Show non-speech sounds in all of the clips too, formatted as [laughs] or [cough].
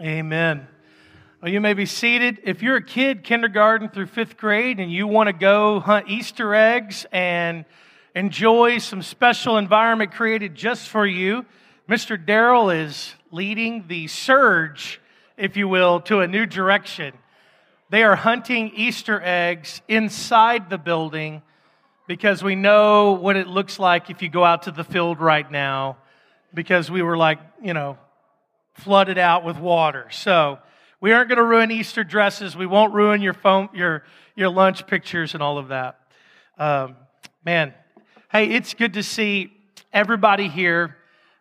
Amen. Well, you may be seated. If you're a kid, kindergarten through fifth grade, and you want to go hunt Easter eggs and enjoy some special environment created just for you, Mr. Darrell is leading the surge, if you will, to a new direction. They are hunting Easter eggs inside the building because we know what it looks like if you go out to the field right now because we were like, you know, flooded out with water. So we aren't going to ruin Easter dresses. We won't ruin your phone, your your lunch pictures and all of that. Um, man, hey, it's good to see everybody here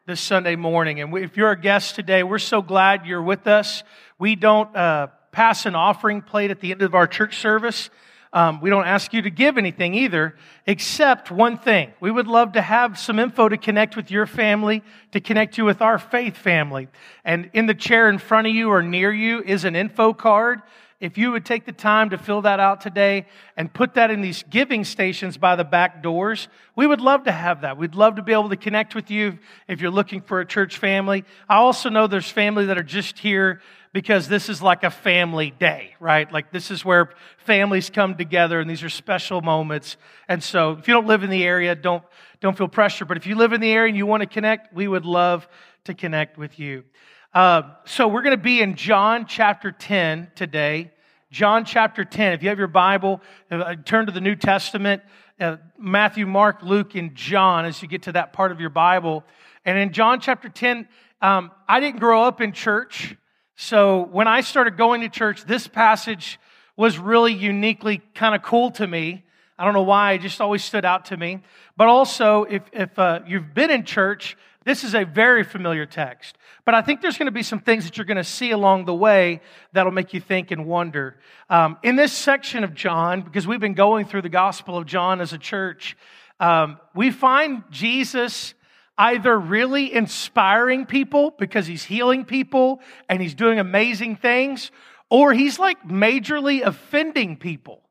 this Sunday morning. And if you're a guest today, we're so glad you're with us. We don't uh, pass an offering plate at the end of our church service. Um, we don't ask you to give anything either, except one thing. We would love to have some info to connect with your family, to connect you with our faith family. And in the chair in front of you or near you is an info card. If you would take the time to fill that out today and put that in these giving stations by the back doors, we would love to have that. We'd love to be able to connect with you if you're looking for a church family. I also know there's family that are just here because this is like a family day, right? Like this is where families come together and these are special moments. And so if you don't live in the area, don't, don't feel pressure. But if you live in the area and you want to connect, we would love to connect with you. Uh, so we're going to be in John chapter 10 today. John chapter 10. If you have your Bible, uh, turn to the New Testament. Uh, Matthew, Mark, Luke, and John as you get to that part of your Bible. And in John chapter 10, um, I didn't grow up in church. So when I started going to church, this passage was really uniquely kind of cool to me. I don't know why, it just always stood out to me. But also, if, if uh, you've been in church, this is a very familiar text. But I think there's going to be some things that you're going to see along the way that'll make you think and wonder. Um, in this section of John, because we've been going through the Gospel of John as a church, um, we find Jesus either really inspiring people because he's healing people and he's doing amazing things, or he's like majorly offending people.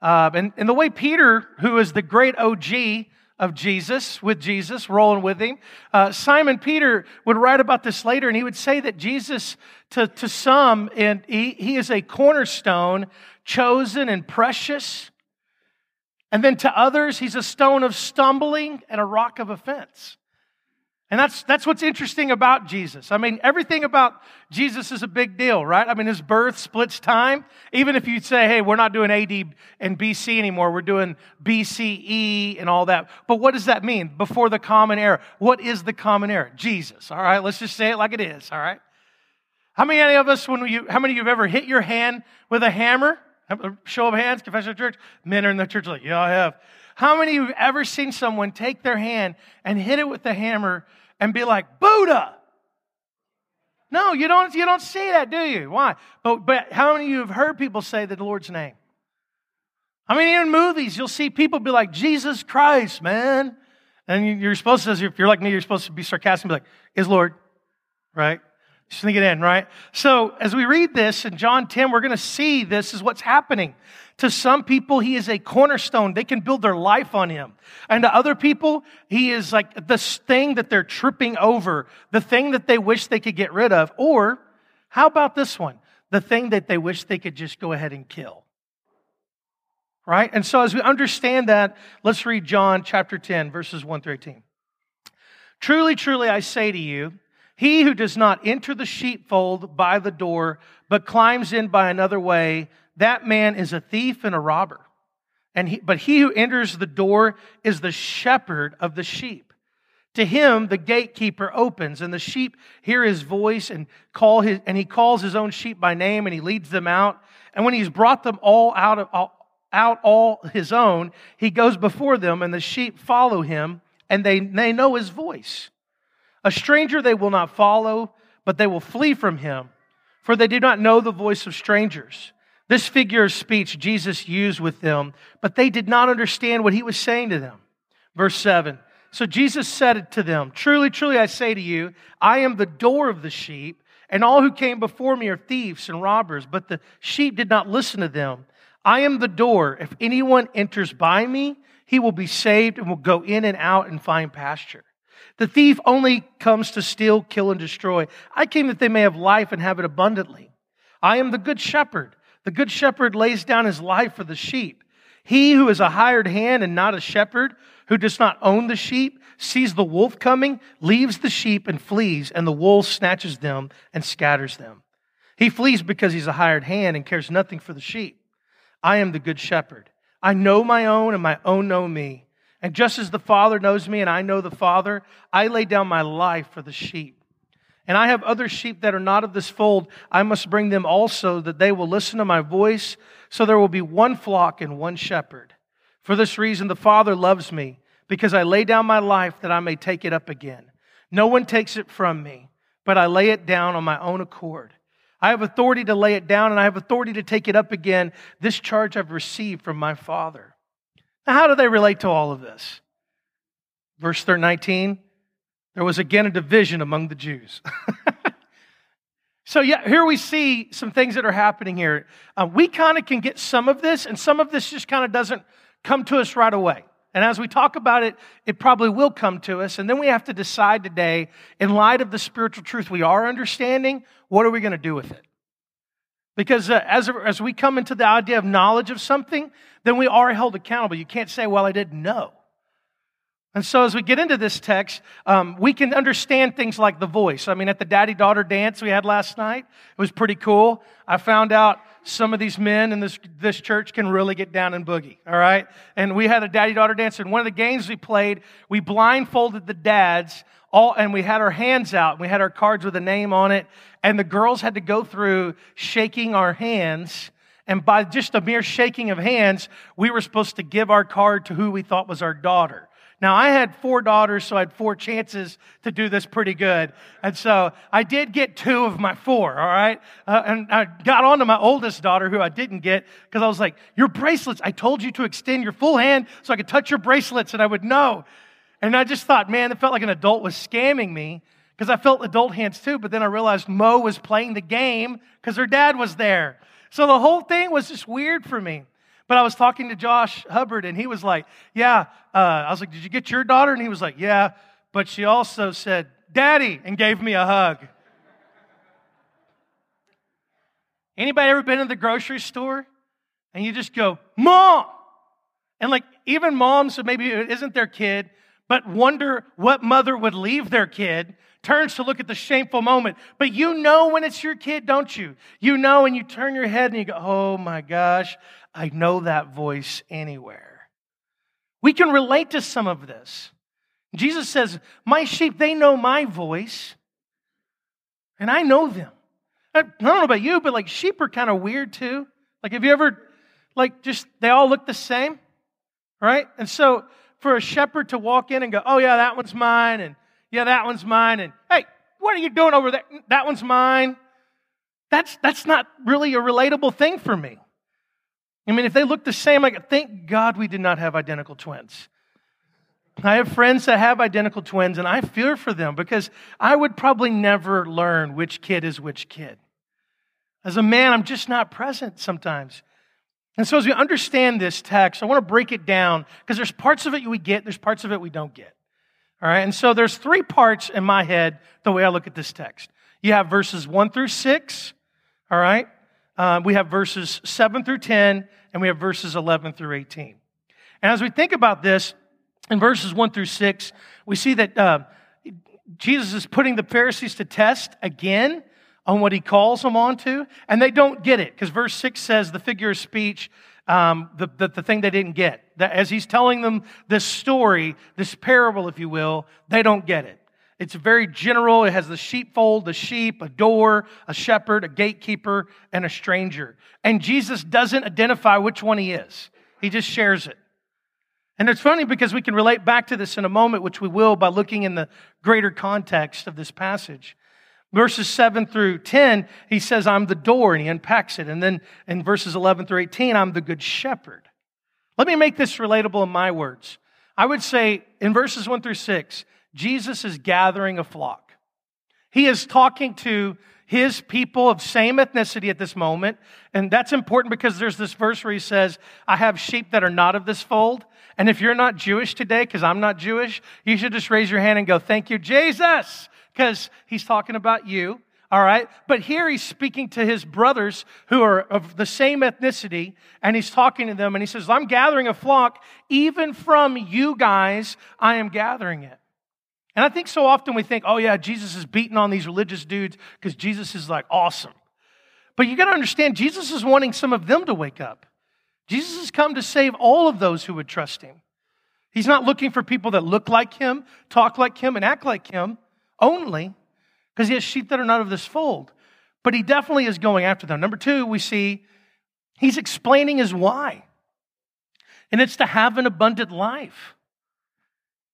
Uh, and, and the way Peter, who is the great OG of Jesus, with Jesus, rolling with him, uh, Simon Peter would write about this later, and he would say that Jesus, to, to some, and he, he is a cornerstone, chosen and precious. And then to others, he's a stone of stumbling and a rock of offense. And that's, that's what's interesting about Jesus. I mean, everything about Jesus is a big deal, right? I mean, his birth splits time. Even if you say, hey, we're not doing AD and BC anymore, we're doing BCE and all that. But what does that mean? Before the common era. What is the common era? Jesus, all right? Let's just say it like it is, all right? How many of us, when you, how many of you have ever hit your hand with a hammer? Show of hands, confession of church. Men are in the church like, yeah, I have. How many of you have ever seen someone take their hand and hit it with a hammer and be like, Buddha? No, you don't, you don't see that, do you? Why? But, but how many of you have heard people say the Lord's name? I mean, in movies, you'll see people be like, Jesus Christ, man. And you're supposed to, if you're like me, you're supposed to be sarcastic and be like, is Lord, right? Sneak it in, right? So as we read this in John 10, we're going to see this is what's happening. To some people, he is a cornerstone. They can build their life on him. And to other people, he is like the thing that they're tripping over, the thing that they wish they could get rid of. Or how about this one? The thing that they wish they could just go ahead and kill. Right? And so as we understand that, let's read John chapter 10, verses 1 through 18. Truly, truly, I say to you, he who does not enter the sheepfold by the door, but climbs in by another way, that man is a thief and a robber. And he, but he who enters the door is the shepherd of the sheep. To him the gatekeeper opens, and the sheep hear his voice and call his, and he calls his own sheep by name, and he leads them out. And when he's brought them all out of all, out all his own, he goes before them, and the sheep follow him, and they, they know his voice. A stranger they will not follow, but they will flee from him, for they do not know the voice of strangers. This figure of speech Jesus used with them, but they did not understand what he was saying to them. Verse 7. So Jesus said to them, Truly, truly, I say to you, I am the door of the sheep, and all who came before me are thieves and robbers, but the sheep did not listen to them. I am the door. If anyone enters by me, he will be saved and will go in and out and find pasture. The thief only comes to steal, kill, and destroy. I came that they may have life and have it abundantly. I am the good shepherd. The good shepherd lays down his life for the sheep. He who is a hired hand and not a shepherd, who does not own the sheep, sees the wolf coming, leaves the sheep and flees, and the wolf snatches them and scatters them. He flees because he's a hired hand and cares nothing for the sheep. I am the good shepherd. I know my own, and my own know me. And just as the Father knows me and I know the Father, I lay down my life for the sheep. And I have other sheep that are not of this fold. I must bring them also, that they will listen to my voice. So there will be one flock and one shepherd. For this reason, the Father loves me, because I lay down my life that I may take it up again. No one takes it from me, but I lay it down on my own accord. I have authority to lay it down, and I have authority to take it up again. This charge I've received from my Father. Now, how do they relate to all of this? Verse 19 there was again a division among the Jews. [laughs] so, yeah, here we see some things that are happening here. Uh, we kind of can get some of this, and some of this just kind of doesn't come to us right away. And as we talk about it, it probably will come to us. And then we have to decide today, in light of the spiritual truth we are understanding, what are we going to do with it? Because uh, as, as we come into the idea of knowledge of something, then we are held accountable. You can't say, well, I didn't know. And so, as we get into this text, um, we can understand things like the voice. I mean, at the daddy daughter dance we had last night, it was pretty cool. I found out some of these men in this, this church can really get down and boogie, all right? And we had a daddy daughter dance, and one of the games we played, we blindfolded the dads, all, and we had our hands out. We had our cards with a name on it, and the girls had to go through shaking our hands. And by just a mere shaking of hands, we were supposed to give our card to who we thought was our daughter. Now, I had four daughters, so I had four chances to do this pretty good. And so I did get two of my four, all right? Uh, and I got on to my oldest daughter, who I didn't get, because I was like, Your bracelets, I told you to extend your full hand so I could touch your bracelets and I would know. And I just thought, man, it felt like an adult was scamming me because I felt adult hands too. But then I realized Mo was playing the game because her dad was there. So the whole thing was just weird for me. But I was talking to Josh Hubbard, and he was like, Yeah. Uh, I was like, Did you get your daughter? And he was like, Yeah. But she also said, Daddy, and gave me a hug. Anybody ever been in the grocery store and you just go, Mom? And like, even moms who maybe it isn't their kid, but wonder what mother would leave their kid, turns to look at the shameful moment. But you know when it's your kid, don't you? You know, and you turn your head and you go, Oh my gosh, I know that voice anywhere. We can relate to some of this. Jesus says, My sheep, they know my voice, and I know them. I don't know about you, but like sheep are kind of weird too. Like, have you ever, like, just, they all look the same, right? And so, for a shepherd to walk in and go, Oh, yeah, that one's mine, and yeah, that one's mine, and hey, what are you doing over there? That one's mine. That's, that's not really a relatable thing for me. I mean, if they look the same, like, thank God we did not have identical twins. I have friends that have identical twins, and I fear for them because I would probably never learn which kid is which kid. As a man, I'm just not present sometimes. And so, as we understand this text, I want to break it down because there's parts of it we get, there's parts of it we don't get. All right, and so there's three parts in my head the way I look at this text. You have verses one through six, all right? Uh, we have verses 7 through 10, and we have verses 11 through 18. And as we think about this, in verses 1 through 6, we see that uh, Jesus is putting the Pharisees to test again on what he calls them onto, and they don't get it, because verse 6 says the figure of speech, um, the, the, the thing they didn't get. That as he's telling them this story, this parable, if you will, they don't get it. It's very general. It has the sheepfold, the sheep, a door, a shepherd, a gatekeeper, and a stranger. And Jesus doesn't identify which one he is, he just shares it. And it's funny because we can relate back to this in a moment, which we will by looking in the greater context of this passage. Verses 7 through 10, he says, I'm the door, and he unpacks it. And then in verses 11 through 18, I'm the good shepherd. Let me make this relatable in my words. I would say in verses 1 through 6, Jesus is gathering a flock. He is talking to, his people of same ethnicity at this moment. And that's important because there's this verse where he says, I have sheep that are not of this fold. And if you're not Jewish today, because I'm not Jewish, you should just raise your hand and go, Thank you, Jesus, because he's talking about you. All right. But here he's speaking to his brothers who are of the same ethnicity, and he's talking to them, and he says, I'm gathering a flock. Even from you guys, I am gathering it. And I think so often we think, oh, yeah, Jesus is beating on these religious dudes because Jesus is like awesome. But you got to understand, Jesus is wanting some of them to wake up. Jesus has come to save all of those who would trust him. He's not looking for people that look like him, talk like him, and act like him only because he has sheep that are not of this fold. But he definitely is going after them. Number two, we see he's explaining his why. And it's to have an abundant life.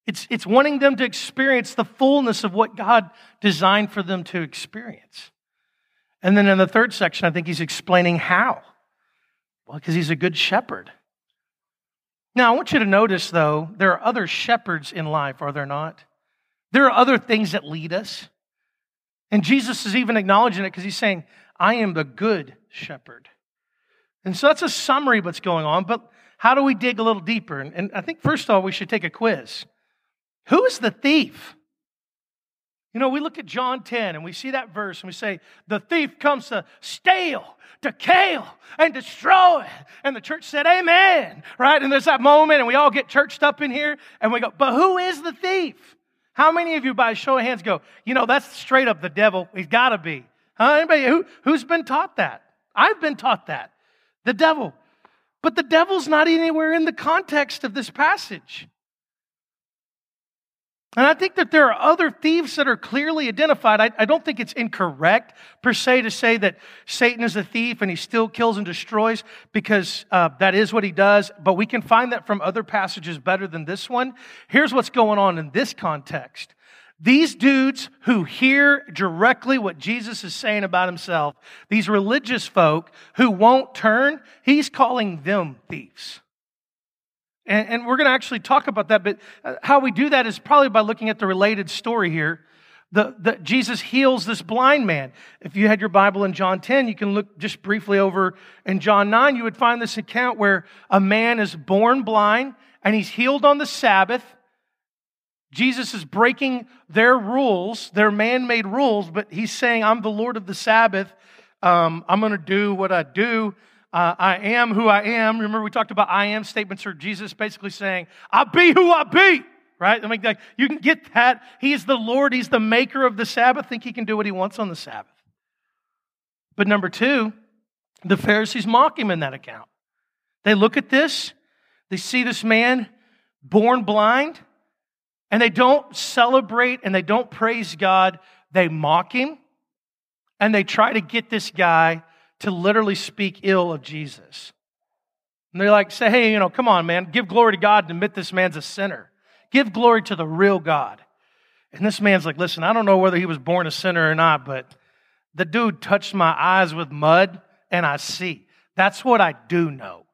It's, it's wanting them to experience the fullness of what God designed for them to experience. And then in the third section, I think he's explaining how. Well, because he's a good shepherd. Now, I want you to notice, though, there are other shepherds in life, are there not? There are other things that lead us. And Jesus is even acknowledging it because he's saying, I am the good shepherd. And so that's a summary of what's going on, but how do we dig a little deeper? And, and I think, first of all, we should take a quiz. Who is the thief? You know, we look at John 10 and we see that verse and we say, the thief comes to steal, to kill, and destroy. And the church said, Amen. Right? And there's that moment, and we all get churched up in here and we go, But who is the thief? How many of you, by a show of hands, go, you know, that's straight up the devil. He's got to be. Huh? Anybody who, who's been taught that? I've been taught that. The devil. But the devil's not anywhere in the context of this passage. And I think that there are other thieves that are clearly identified. I, I, don't think it's incorrect per se to say that Satan is a thief and he still kills and destroys because uh, that is what he does, but we can find that from other passages better than this one. Here's what's going on in this context. These dudes who hear directly what Jesus is saying about himself, these religious folk who won't turn, he's calling them thieves. And, and we're going to actually talk about that, but uh, how we do that is probably by looking at the related story here. The, the, Jesus heals this blind man. If you had your Bible in John 10, you can look just briefly over in John 9. You would find this account where a man is born blind and he's healed on the Sabbath. Jesus is breaking their rules, their man made rules, but he's saying, I'm the Lord of the Sabbath. Um, I'm going to do what I do. Uh, I am who I am. Remember, we talked about I am statements or Jesus basically saying, I be who I be. Right? I mean, like, you can get that. He is the Lord. He's the maker of the Sabbath. Think he can do what he wants on the Sabbath. But number two, the Pharisees mock him in that account. They look at this, they see this man born blind, and they don't celebrate and they don't praise God. They mock him, and they try to get this guy to literally speak ill of Jesus. And they're like, say, hey, you know, come on, man, give glory to God and admit this man's a sinner. Give glory to the real God. And this man's like, listen, I don't know whether he was born a sinner or not, but the dude touched my eyes with mud and I see. That's what I do know.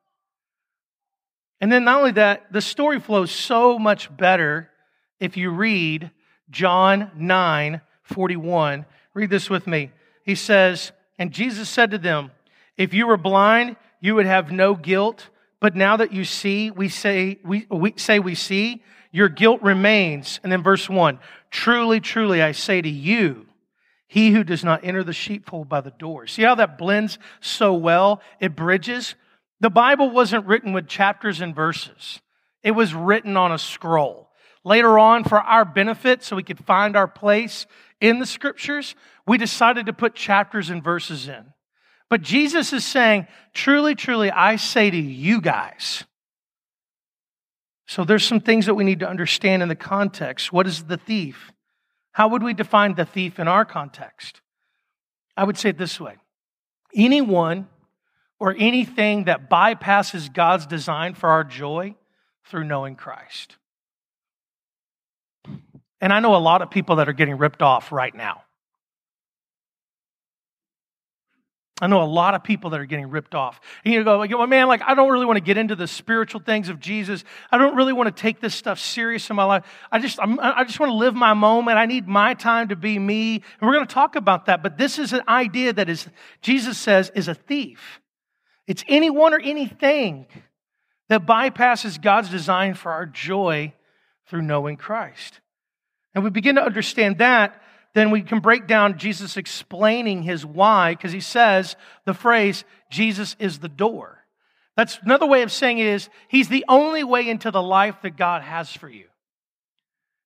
And then not only that, the story flows so much better if you read John 9 41. Read this with me. He says, and Jesus said to them, If you were blind, you would have no guilt. But now that you see, we say we, we say we see, your guilt remains. And then verse one, truly, truly, I say to you, he who does not enter the sheepfold by the door. See how that blends so well? It bridges. The Bible wasn't written with chapters and verses. It was written on a scroll. Later on, for our benefit, so we could find our place in the scriptures, we decided to put chapters and verses in. But Jesus is saying, truly, truly, I say to you guys. So there's some things that we need to understand in the context. What is the thief? How would we define the thief in our context? I would say it this way anyone or anything that bypasses God's design for our joy through knowing Christ. And I know a lot of people that are getting ripped off right now. I know a lot of people that are getting ripped off. And you go, well, man, like, I don't really want to get into the spiritual things of Jesus. I don't really want to take this stuff serious in my life. I just, I'm, i just want to live my moment. I need my time to be me. And we're going to talk about that. But this is an idea that is, Jesus says, is a thief. It's anyone or anything that bypasses God's design for our joy through knowing Christ. And we begin to understand that then we can break down Jesus explaining his why, because he says the phrase, Jesus is the door. That's another way of saying it is, he's the only way into the life that God has for you.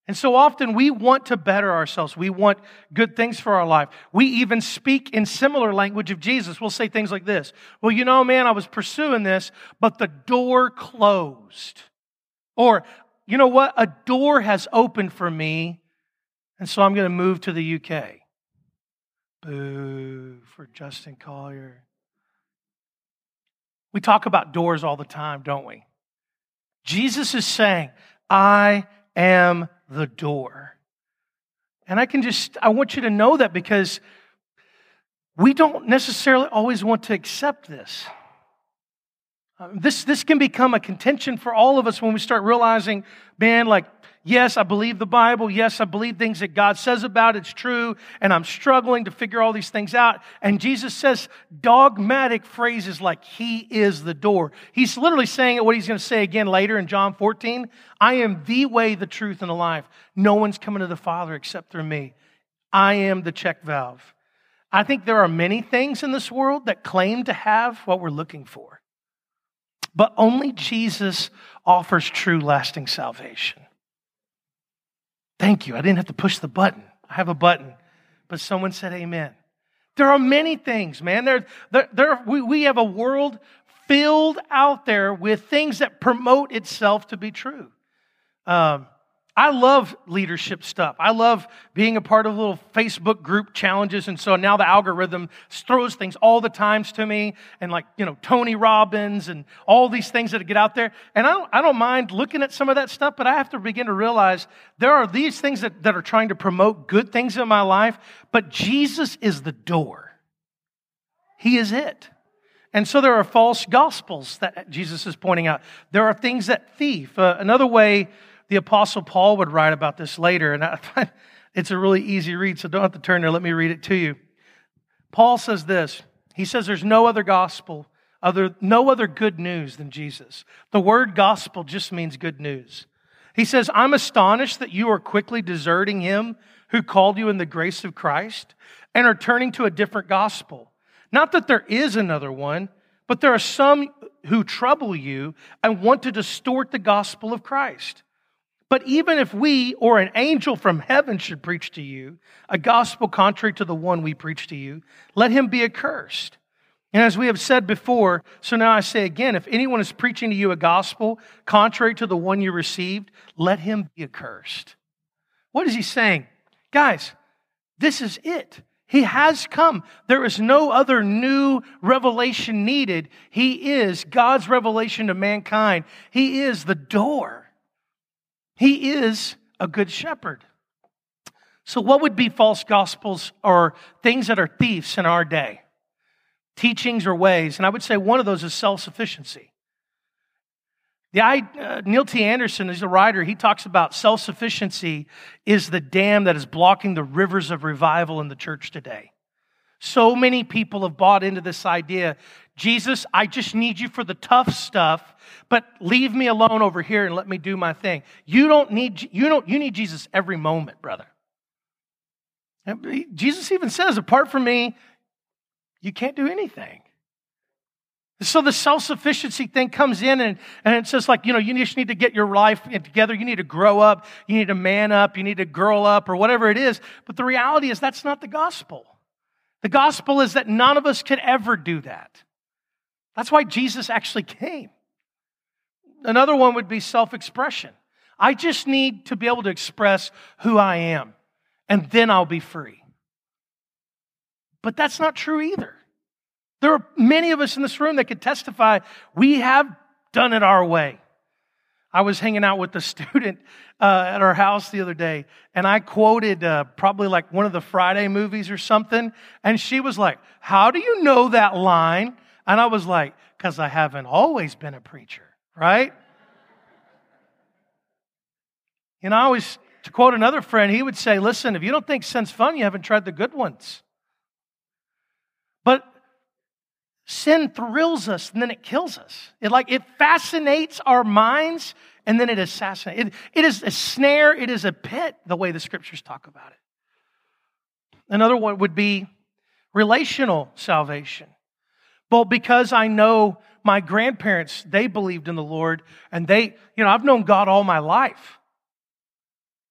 And so often we want to better ourselves. We want good things for our life. We even speak in similar language of Jesus. We'll say things like this Well, you know, man, I was pursuing this, but the door closed. Or, you know what? A door has opened for me, and so I'm going to move to the UK. Boo for Justin Collier. We talk about doors all the time, don't we? Jesus is saying, I am the door. And I can just, I want you to know that because we don't necessarily always want to accept this. Um, this, this can become a contention for all of us when we start realizing, man, like Yes, I believe the Bible. Yes, I believe things that God says about it's true, and I'm struggling to figure all these things out. And Jesus says dogmatic phrases like, He is the door. He's literally saying what he's going to say again later in John 14 I am the way, the truth, and the life. No one's coming to the Father except through me. I am the check valve. I think there are many things in this world that claim to have what we're looking for. But only Jesus offers true, lasting salvation. Thank you. I didn't have to push the button. I have a button. But someone said amen. There are many things, man. There, there, there, we, we have a world filled out there with things that promote itself to be true. Um, I love leadership stuff. I love being a part of little Facebook group challenges. And so now the algorithm throws things all the times to me and like, you know, Tony Robbins and all these things that get out there. And I don't, I don't mind looking at some of that stuff, but I have to begin to realize there are these things that, that are trying to promote good things in my life, but Jesus is the door. He is it. And so there are false gospels that Jesus is pointing out. There are things that thief. Uh, another way the Apostle Paul would write about this later, and I find it's a really easy read, so don't have to turn there. Let me read it to you. Paul says this He says, There's no other gospel, other, no other good news than Jesus. The word gospel just means good news. He says, I'm astonished that you are quickly deserting him who called you in the grace of Christ and are turning to a different gospel. Not that there is another one, but there are some who trouble you and want to distort the gospel of Christ. But even if we or an angel from heaven should preach to you a gospel contrary to the one we preach to you, let him be accursed. And as we have said before, so now I say again if anyone is preaching to you a gospel contrary to the one you received, let him be accursed. What is he saying? Guys, this is it. He has come. There is no other new revelation needed. He is God's revelation to mankind. He is the door. He is a good shepherd. So, what would be false gospels or things that are thieves in our day? Teachings or ways. And I would say one of those is self sufficiency. The, uh, Neil T. Anderson is a writer. He talks about self sufficiency is the dam that is blocking the rivers of revival in the church today. So many people have bought into this idea Jesus, I just need you for the tough stuff, but leave me alone over here and let me do my thing. You don't need you don't you need Jesus every moment, brother. Jesus even says, apart from me, you can't do anything. So the self-sufficiency thing comes in and, and it's just like, you know, you just need to get your life together. You need to grow up. You need to man up. You need to girl up or whatever it is. But the reality is that's not the gospel. The gospel is that none of us could ever do that. That's why Jesus actually came. Another one would be self expression. I just need to be able to express who I am, and then I'll be free. But that's not true either. There are many of us in this room that could testify we have done it our way. I was hanging out with a [laughs] student uh, at our house the other day, and I quoted uh, probably like one of the Friday movies or something, and she was like, How do you know that line? And I was like, Because I haven't always been a preacher, right? And I always, to quote another friend, he would say, Listen, if you don't think sin's fun, you haven't tried the good ones. But sin thrills us and then it kills us. It like it fascinates our minds and then it assassinates. It, it is a snare, it is a pit, the way the scriptures talk about it. Another one would be relational salvation. Well, because I know my grandparents, they believed in the Lord, and they, you know, I've known God all my life.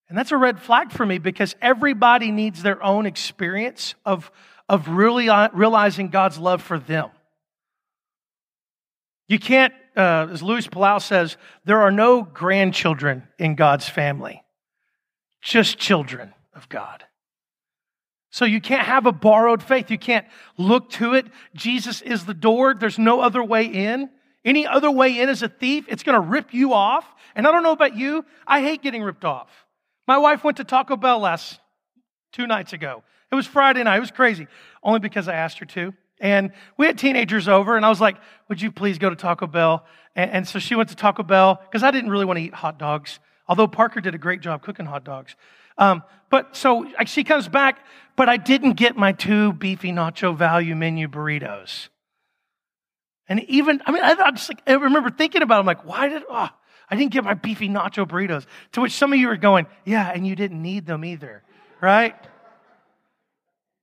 And that's a red flag for me because everybody needs their own experience of, of really uh, realizing God's love for them. You can't, uh, as Luis Palau says, there are no grandchildren in God's family, just children of God. So you can't have a borrowed faith. You can't look to it. Jesus is the door. There's no other way in. Any other way in is a thief. It's going to rip you off. And I don't know about you. I hate getting ripped off. My wife went to Taco Bell last two nights ago. It was Friday night. It was crazy. Only because I asked her to. And we had teenagers over, and I was like, Would you please go to Taco Bell? And, and so she went to Taco Bell because I didn't really want to eat hot dogs, although Parker did a great job cooking hot dogs. Um, but so she comes back, but I didn't get my two beefy nacho value menu burritos. And even, I mean, I, I just like, I remember thinking about it. I'm like, why did, oh, I didn't get my beefy nacho burritos. To which some of you are going, yeah, and you didn't need them either, right?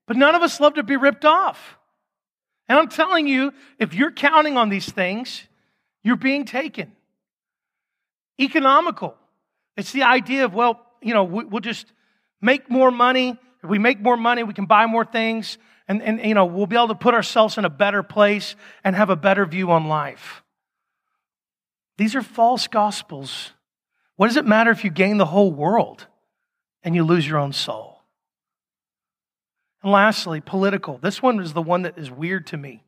But none of us love to be ripped off. And I'm telling you, if you're counting on these things, you're being taken. Economical. It's the idea of, well, you know, we'll just make more money. If we make more money, we can buy more things. And, and, you know, we'll be able to put ourselves in a better place and have a better view on life. These are false gospels. What does it matter if you gain the whole world and you lose your own soul? And lastly, political. This one is the one that is weird to me.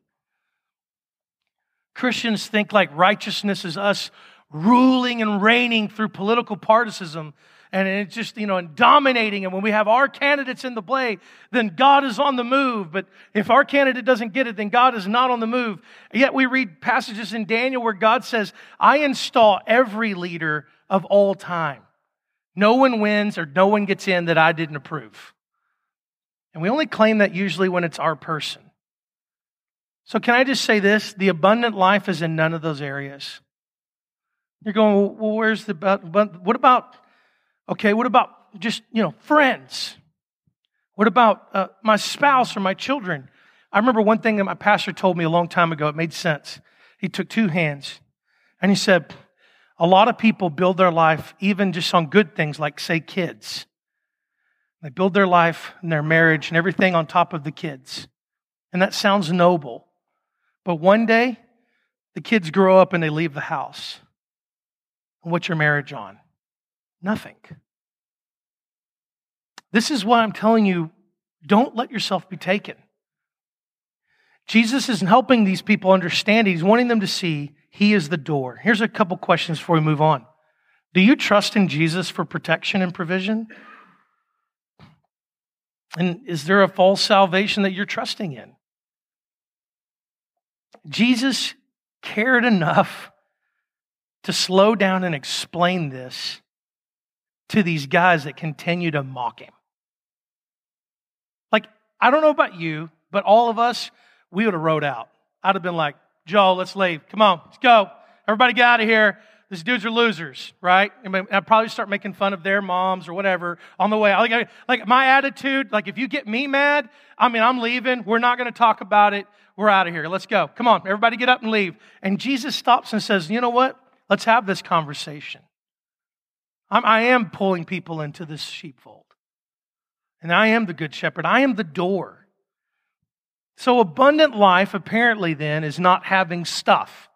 Christians think like righteousness is us ruling and reigning through political partisanship and it's just, you know, and dominating. And when we have our candidates in the play, then God is on the move. But if our candidate doesn't get it, then God is not on the move. Yet we read passages in Daniel where God says, I install every leader of all time. No one wins or no one gets in that I didn't approve. And we only claim that usually when it's our person. So, can I just say this? The abundant life is in none of those areas. You're going, well, where's the, what about, okay, what about just, you know, friends? What about uh, my spouse or my children? I remember one thing that my pastor told me a long time ago. It made sense. He took two hands and he said, a lot of people build their life even just on good things like, say, kids. They build their life and their marriage and everything on top of the kids. And that sounds noble. But one day, the kids grow up and they leave the house. And what's your marriage on? Nothing. This is why I'm telling you don't let yourself be taken. Jesus is helping these people understand. He's wanting them to see He is the door. Here's a couple questions before we move on. Do you trust in Jesus for protection and provision? And is there a false salvation that you're trusting in? Jesus cared enough to slow down and explain this to these guys that continue to mock him. I don't know about you, but all of us, we would have rode out. I'd have been like, Joe, let's leave. Come on, let's go. Everybody get out of here. These dudes are losers, right? I'd probably start making fun of their moms or whatever on the way. Like, like my attitude, like if you get me mad, I mean, I'm leaving. We're not going to talk about it. We're out of here. Let's go. Come on, everybody get up and leave. And Jesus stops and says, you know what? Let's have this conversation. I'm, I am pulling people into this sheepfold. And I am the good shepherd. I am the door. So abundant life, apparently, then, is not having stuff.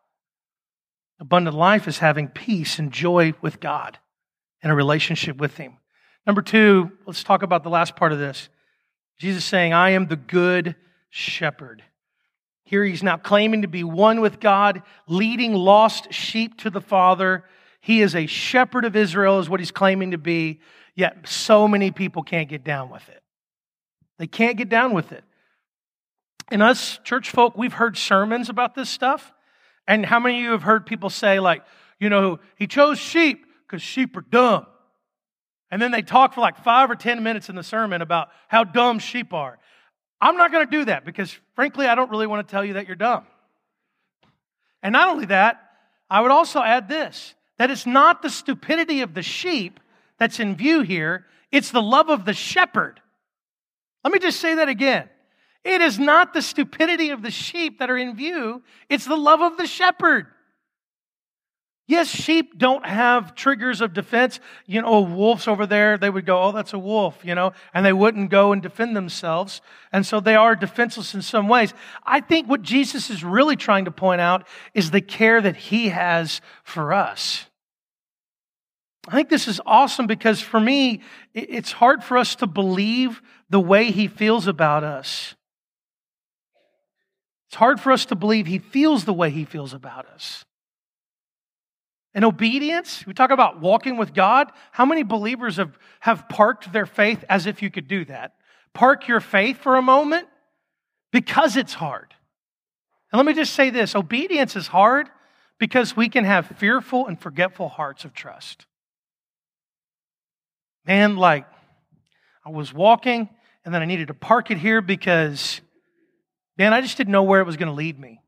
Abundant life is having peace and joy with God and a relationship with Him. Number two, let's talk about the last part of this. Jesus saying, I am the good shepherd. Here he's now claiming to be one with God, leading lost sheep to the Father. He is a shepherd of Israel, is what he's claiming to be, yet so many people can't get down with it. They can't get down with it. And us church folk, we've heard sermons about this stuff. And how many of you have heard people say, like, you know, he chose sheep because sheep are dumb? And then they talk for like five or 10 minutes in the sermon about how dumb sheep are. I'm not going to do that because, frankly, I don't really want to tell you that you're dumb. And not only that, I would also add this that it's not the stupidity of the sheep that's in view here, it's the love of the shepherd. Let me just say that again. It is not the stupidity of the sheep that are in view, it's the love of the shepherd. Yes, sheep don't have triggers of defense. You know, wolves over there, they would go, oh, that's a wolf, you know, and they wouldn't go and defend themselves. And so they are defenseless in some ways. I think what Jesus is really trying to point out is the care that he has for us. I think this is awesome because for me, it's hard for us to believe the way he feels about us. It's hard for us to believe he feels the way he feels about us. And obedience, we talk about walking with God. How many believers have, have parked their faith as if you could do that? Park your faith for a moment because it's hard. And let me just say this obedience is hard because we can have fearful and forgetful hearts of trust. Man, like, I was walking and then I needed to park it here because man, I just didn't know where it was going to lead me.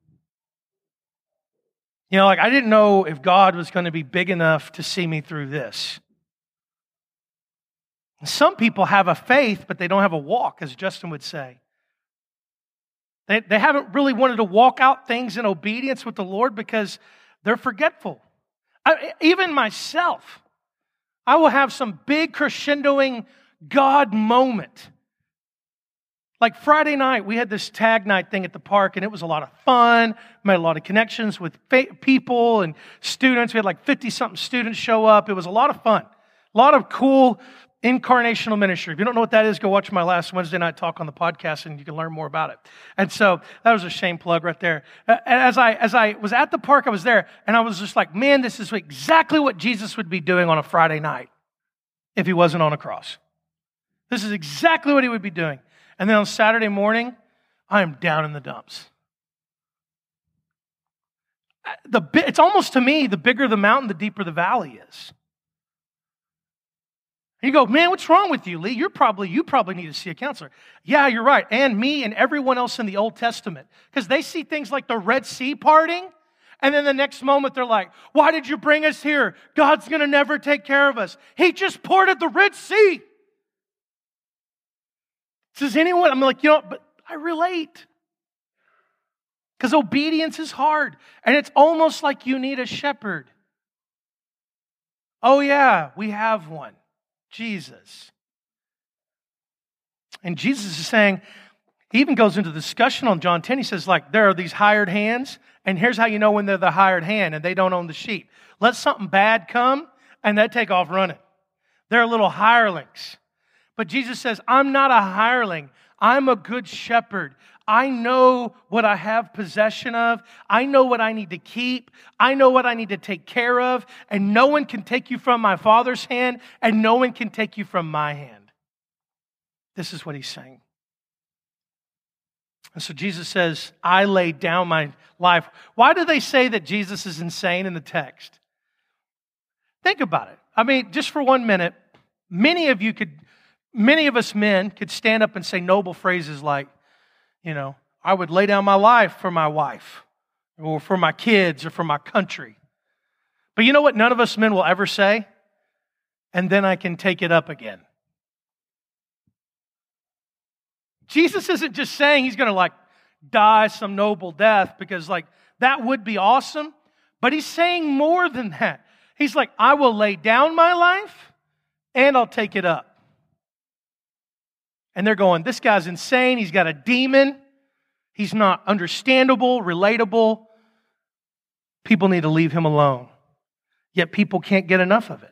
You know, like I didn't know if God was going to be big enough to see me through this. Some people have a faith, but they don't have a walk, as Justin would say. They, they haven't really wanted to walk out things in obedience with the Lord because they're forgetful. I, even myself, I will have some big crescendoing God moment like Friday night, we had this tag night thing at the park, and it was a lot of fun. Made a lot of connections with people and students. We had like 50 something students show up. It was a lot of fun. A lot of cool incarnational ministry. If you don't know what that is, go watch my last Wednesday night talk on the podcast and you can learn more about it. And so that was a shame plug right there. As I, as I was at the park, I was there and I was just like, man, this is exactly what Jesus would be doing on a Friday night if he wasn't on a cross. This is exactly what he would be doing. And then on Saturday morning, I am down in the dumps. The, it's almost to me, the bigger the mountain, the deeper the valley is. You go, man, what's wrong with you, Lee? You're probably, you probably need to see a counselor. Yeah, you're right. And me and everyone else in the Old Testament. Because they see things like the Red Sea parting, and then the next moment they're like, why did you bring us here? God's going to never take care of us. He just parted the Red Sea. Does anyone? I'm like, you know, but I relate. Because obedience is hard. And it's almost like you need a shepherd. Oh, yeah, we have one Jesus. And Jesus is saying, he even goes into discussion on John 10. He says, like, there are these hired hands, and here's how you know when they're the hired hand and they don't own the sheep. Let something bad come, and they take off running. They're little hirelings. But Jesus says, I'm not a hireling. I'm a good shepherd. I know what I have possession of. I know what I need to keep. I know what I need to take care of. And no one can take you from my Father's hand, and no one can take you from my hand. This is what he's saying. And so Jesus says, I laid down my life. Why do they say that Jesus is insane in the text? Think about it. I mean, just for one minute, many of you could many of us men could stand up and say noble phrases like, you know, I would lay down my life for my wife or for my kids or for my country. But you know what none of us men will ever say? And then I can take it up again. Jesus isn't just saying he's going to like die some noble death because like that would be awesome, but he's saying more than that. He's like, I will lay down my life and I'll take it up and they're going, This guy's insane. He's got a demon. He's not understandable, relatable. People need to leave him alone. Yet people can't get enough of it.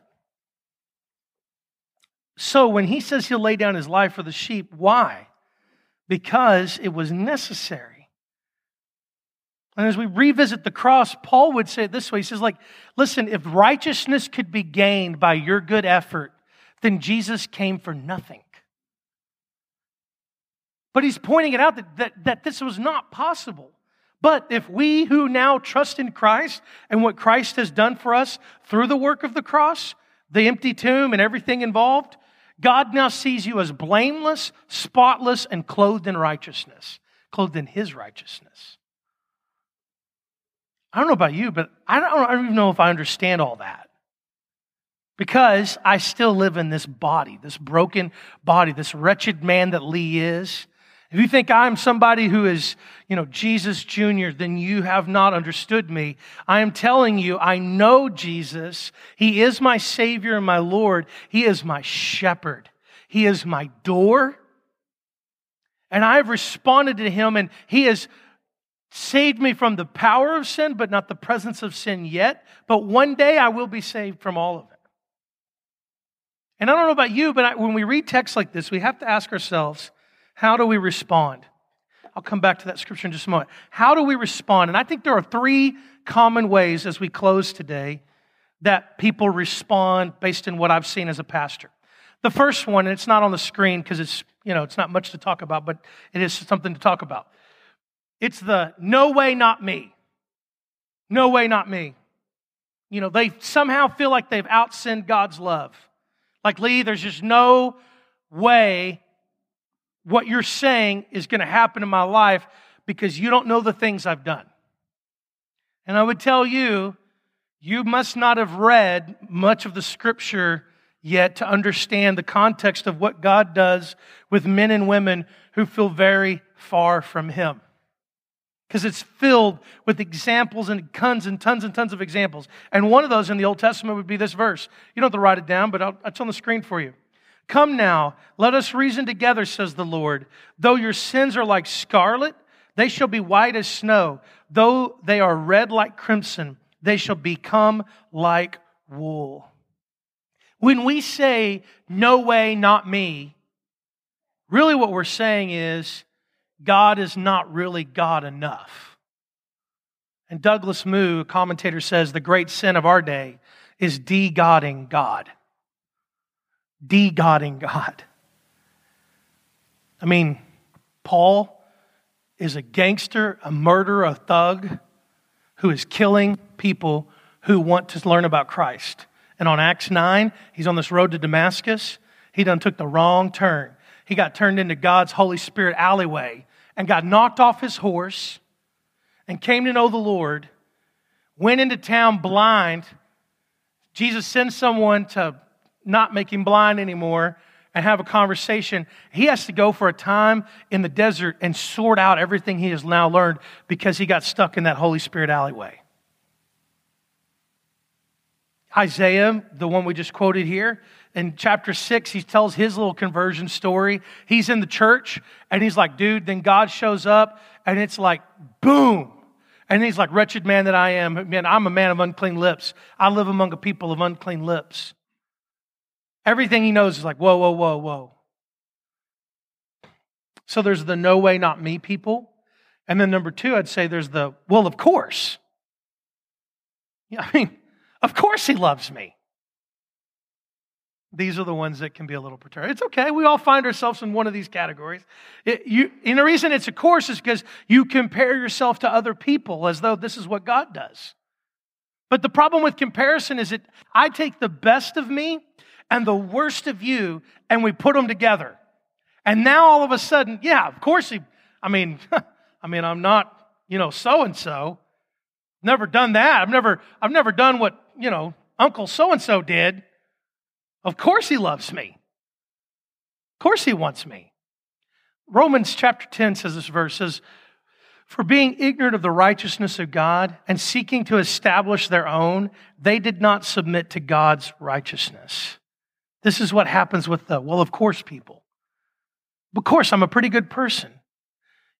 So when he says he'll lay down his life for the sheep, why? Because it was necessary. And as we revisit the cross, Paul would say it this way. He says, like, listen, if righteousness could be gained by your good effort, then Jesus came for nothing. But he's pointing it out that, that, that this was not possible. But if we who now trust in Christ and what Christ has done for us through the work of the cross, the empty tomb and everything involved, God now sees you as blameless, spotless, and clothed in righteousness, clothed in his righteousness. I don't know about you, but I don't, I don't even know if I understand all that. Because I still live in this body, this broken body, this wretched man that Lee is. If you think I'm somebody who is, you know, Jesus Jr., then you have not understood me. I am telling you, I know Jesus. He is my Savior and my Lord. He is my shepherd. He is my door. And I have responded to Him, and He has saved me from the power of sin, but not the presence of sin yet. But one day I will be saved from all of it. And I don't know about you, but I, when we read texts like this, we have to ask ourselves, how do we respond? I'll come back to that scripture in just a moment. How do we respond? And I think there are three common ways as we close today that people respond based on what I've seen as a pastor. The first one, and it's not on the screen because it's, you know, it's not much to talk about, but it is something to talk about. It's the no way, not me. No way, not me. You know, they somehow feel like they've outsinned God's love. Like, Lee, there's just no way what you're saying is going to happen in my life because you don't know the things I've done. And I would tell you, you must not have read much of the scripture yet to understand the context of what God does with men and women who feel very far from Him. Because it's filled with examples and tons and tons and tons of examples. And one of those in the Old Testament would be this verse. You don't have to write it down, but I'll, it's on the screen for you. Come now, let us reason together, says the Lord. Though your sins are like scarlet, they shall be white as snow. Though they are red like crimson, they shall become like wool. When we say, no way, not me, really what we're saying is, God is not really God enough. And Douglas Moo, a commentator, says the great sin of our day is de-godding God de-godding God. I mean, Paul is a gangster, a murderer, a thug who is killing people who want to learn about Christ. And on Acts 9, he's on this road to Damascus. He done took the wrong turn. He got turned into God's Holy Spirit alleyway and got knocked off his horse and came to know the Lord, went into town blind. Jesus sends someone to not make him blind anymore and have a conversation. He has to go for a time in the desert and sort out everything he has now learned because he got stuck in that Holy Spirit alleyway. Isaiah, the one we just quoted here, in chapter six, he tells his little conversion story. He's in the church and he's like, dude, then God shows up and it's like, boom. And he's like, wretched man that I am. Man, I'm a man of unclean lips. I live among a people of unclean lips. Everything he knows is like, whoa, whoa, whoa, whoa. So there's the no way, not me people. And then number two, I'd say there's the, well, of course. I mean, of course he loves me. These are the ones that can be a little perturbed. It's okay. We all find ourselves in one of these categories. It, you, and the reason it's a course is because you compare yourself to other people as though this is what God does. But the problem with comparison is that I take the best of me and the worst of you, and we put them together. And now all of a sudden, yeah, of course he, I mean, [laughs] I mean, I'm not, you know, so and so. Never done that. I've never, I've never done what, you know, Uncle so and so did. Of course he loves me. Of course he wants me. Romans chapter 10 says this verse says, For being ignorant of the righteousness of God and seeking to establish their own, they did not submit to God's righteousness. This is what happens with the, well, of course, people. Of course, I'm a pretty good person.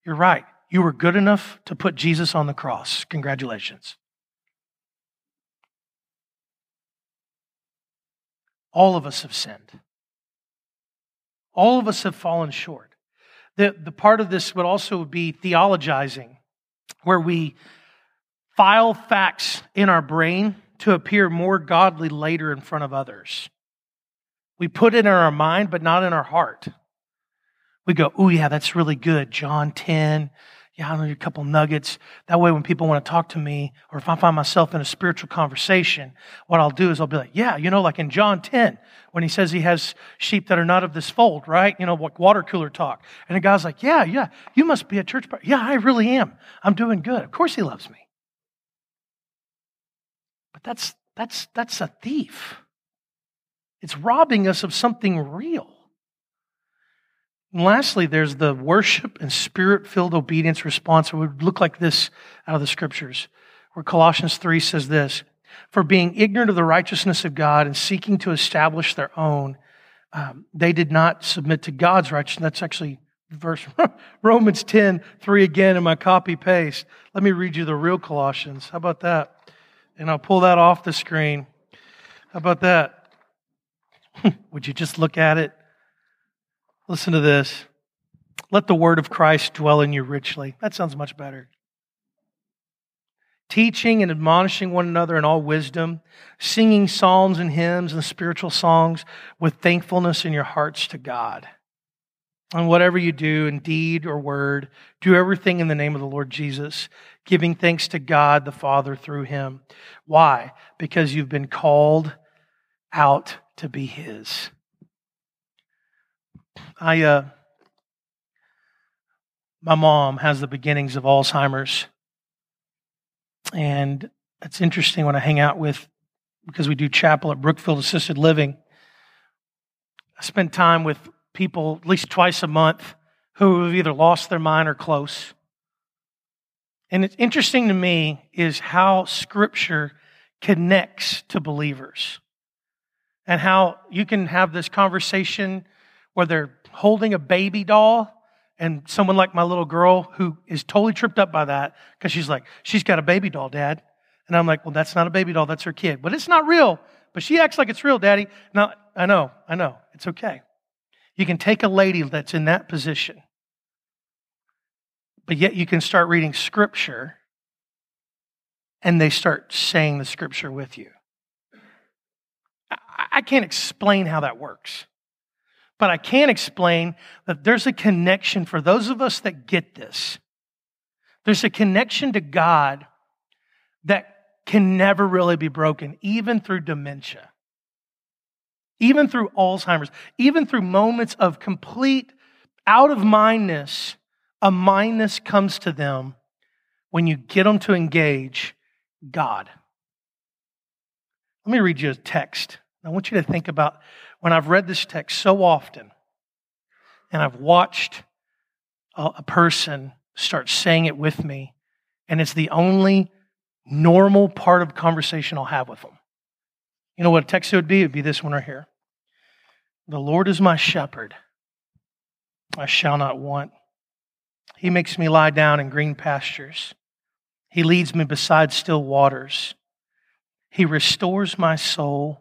You're right. You were good enough to put Jesus on the cross. Congratulations. All of us have sinned. All of us have fallen short. The, the part of this would also be theologizing, where we file facts in our brain to appear more godly later in front of others. We put it in our mind, but not in our heart. We go, oh, yeah, that's really good. John 10. Yeah, I'll need a couple nuggets. That way, when people want to talk to me, or if I find myself in a spiritual conversation, what I'll do is I'll be like, yeah, you know, like in John 10, when he says he has sheep that are not of this fold, right? You know, like water cooler talk. And the guy's like, yeah, yeah, you must be a church. Yeah, I really am. I'm doing good. Of course he loves me. But that's, that's, that's a thief. It's robbing us of something real. And lastly, there's the worship and spirit filled obedience response. It would look like this out of the scriptures, where Colossians 3 says this For being ignorant of the righteousness of God and seeking to establish their own, um, they did not submit to God's righteousness. That's actually verse [laughs] Romans 10 3 again in my copy paste. Let me read you the real Colossians. How about that? And I'll pull that off the screen. How about that? [laughs] Would you just look at it? Listen to this. Let the word of Christ dwell in you richly. That sounds much better. Teaching and admonishing one another in all wisdom, singing psalms and hymns and spiritual songs with thankfulness in your hearts to God. And whatever you do in deed or word, do everything in the name of the Lord Jesus, giving thanks to God the Father through him. Why? Because you've been called out to be his. I, uh, my mom has the beginnings of Alzheimer's. And it's interesting when I hang out with, because we do chapel at Brookfield Assisted Living. I spend time with people at least twice a month who have either lost their mind or close. And it's interesting to me is how scripture connects to believers and how you can have this conversation where they're holding a baby doll and someone like my little girl who is totally tripped up by that because she's like, she's got a baby doll, dad. And I'm like, well, that's not a baby doll, that's her kid. But it's not real. But she acts like it's real, daddy. Now, I know, I know. It's okay. You can take a lady that's in that position, but yet you can start reading scripture and they start saying the scripture with you. I can't explain how that works, but I can explain that there's a connection for those of us that get this. There's a connection to God that can never really be broken, even through dementia even through Alzheimer's, even through moments of complete out of mindness, a mindness comes to them when you get them to engage God. Let me read you a text. I want you to think about when I've read this text so often and I've watched a, person start saying it with me, and it's the only normal part of conversation I'll have with them. You know what a text it would be? It would be this one right here. The Lord is my shepherd. I shall not want. He makes me lie down in green pastures. He leads me beside still waters. He restores my soul.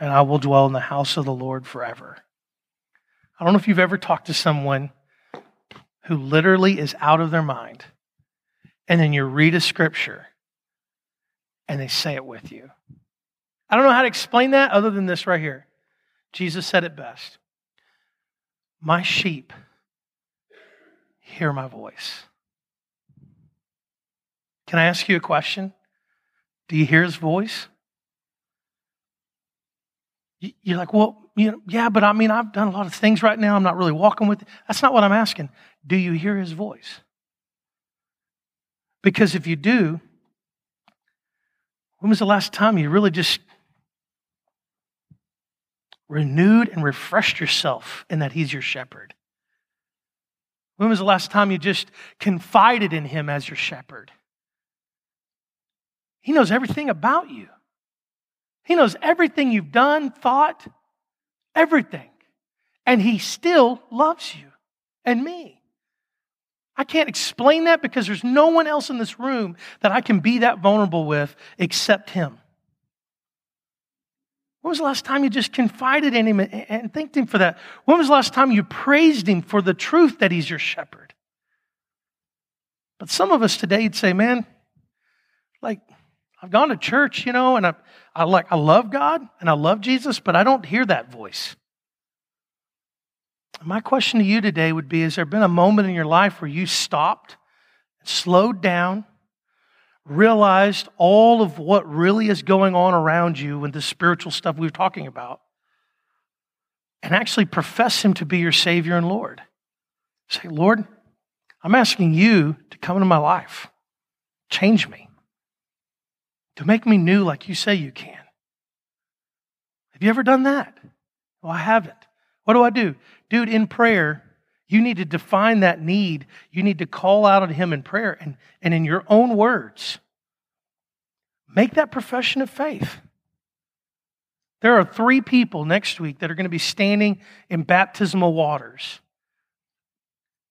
and I will dwell in the house of the Lord forever. I don't know if you've ever talked to someone who literally is out of their mind, and then you read a scripture and they say it with you. I don't know how to explain that other than this right here. Jesus said it best My sheep hear my voice. Can I ask you a question? Do you hear his voice? You're like, well, you know, yeah, but I mean, I've done a lot of things right now. I'm not really walking with. It. That's not what I'm asking. Do you hear his voice? Because if you do, when was the last time you really just renewed and refreshed yourself in that He's your shepherd? When was the last time you just confided in Him as your shepherd? He knows everything about you. He knows everything you've done, thought, everything. And He still loves you and me. I can't explain that because there's no one else in this room that I can be that vulnerable with except Him. When was the last time you just confided in Him and thanked Him for that? When was the last time you praised Him for the truth that He's your shepherd? But some of us today would say, man, like, I've gone to church, you know, and I, I like I love God and I love Jesus, but I don't hear that voice. My question to you today would be Has there been a moment in your life where you stopped, slowed down, realized all of what really is going on around you and the spiritual stuff we were talking about, and actually profess Him to be your Savior and Lord? Say, Lord, I'm asking you to come into my life, change me, to make me new like you say you can. Have you ever done that? Well, I haven't. What do I do? Dude, in prayer, you need to define that need. You need to call out on Him in prayer and, and in your own words. Make that profession of faith. There are three people next week that are going to be standing in baptismal waters.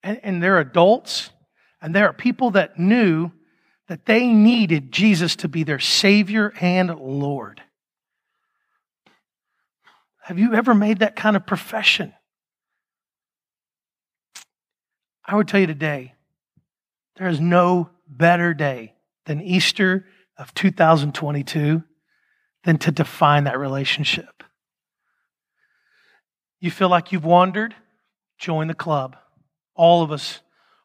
And, and they're adults, and there are people that knew that they needed Jesus to be their Savior and Lord. Have you ever made that kind of profession? I would tell you today, there is no better day than Easter of 2022 than to define that relationship. You feel like you've wandered? Join the club. All of us,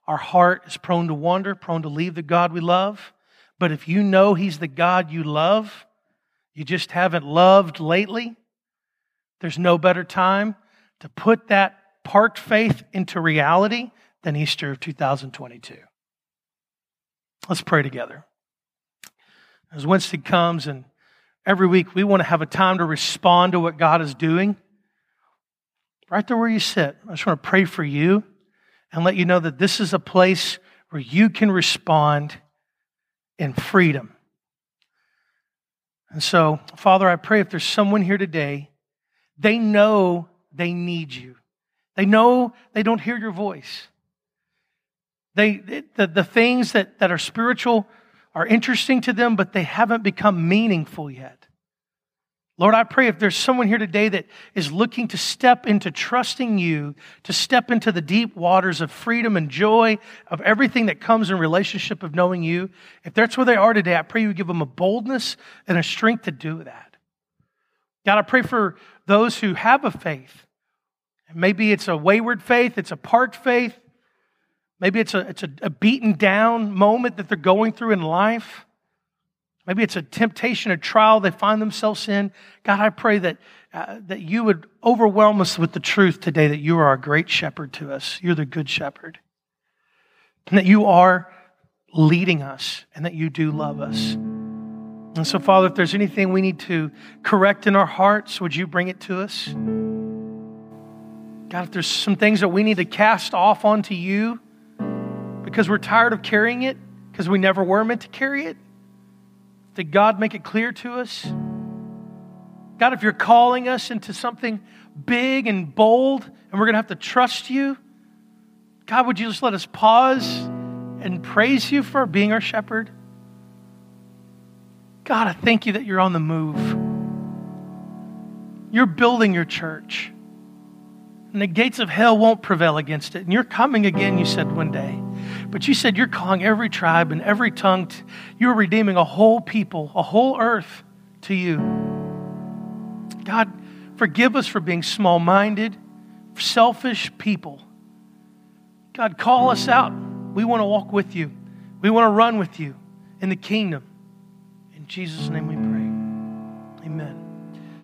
our heart is prone to wander, prone to leave the God we love. But if you know He's the God you love, you just haven't loved lately, there's no better time to put that parked faith into reality than Easter of 2022. Let's pray together. As Winston comes, and every week we want to have a time to respond to what God is doing. Right there where you sit, I just want to pray for you and let you know that this is a place where you can respond in freedom. And so, Father, I pray if there's someone here today they know they need you. They know they don't hear your voice. They, the, the things that, that are spiritual are interesting to them, but they haven't become meaningful yet. Lord, I pray if there's someone here today that is looking to step into trusting you, to step into the deep waters of freedom and joy, of everything that comes in relationship of knowing you, if that's where they are today, I pray you give them a boldness and a strength to do that. God, I pray for those who have a faith. Maybe it's a wayward faith, it's a parked faith, maybe it's a, it's a, a beaten down moment that they're going through in life. Maybe it's a temptation, a trial they find themselves in. God, I pray that, uh, that you would overwhelm us with the truth today that you are our great shepherd to us. You're the good shepherd. And that you are leading us and that you do love us. And so, Father, if there's anything we need to correct in our hearts, would you bring it to us? God, if there's some things that we need to cast off onto you because we're tired of carrying it, because we never were meant to carry it, did God make it clear to us? God, if you're calling us into something big and bold and we're going to have to trust you, God, would you just let us pause and praise you for being our shepherd? God, I thank you that you're on the move. You're building your church. And the gates of hell won't prevail against it. And you're coming again, you said one day. But you said you're calling every tribe and every tongue. To, you're redeeming a whole people, a whole earth to you. God, forgive us for being small minded, selfish people. God, call us out. We want to walk with you, we want to run with you in the kingdom. In Jesus' name we pray. Amen.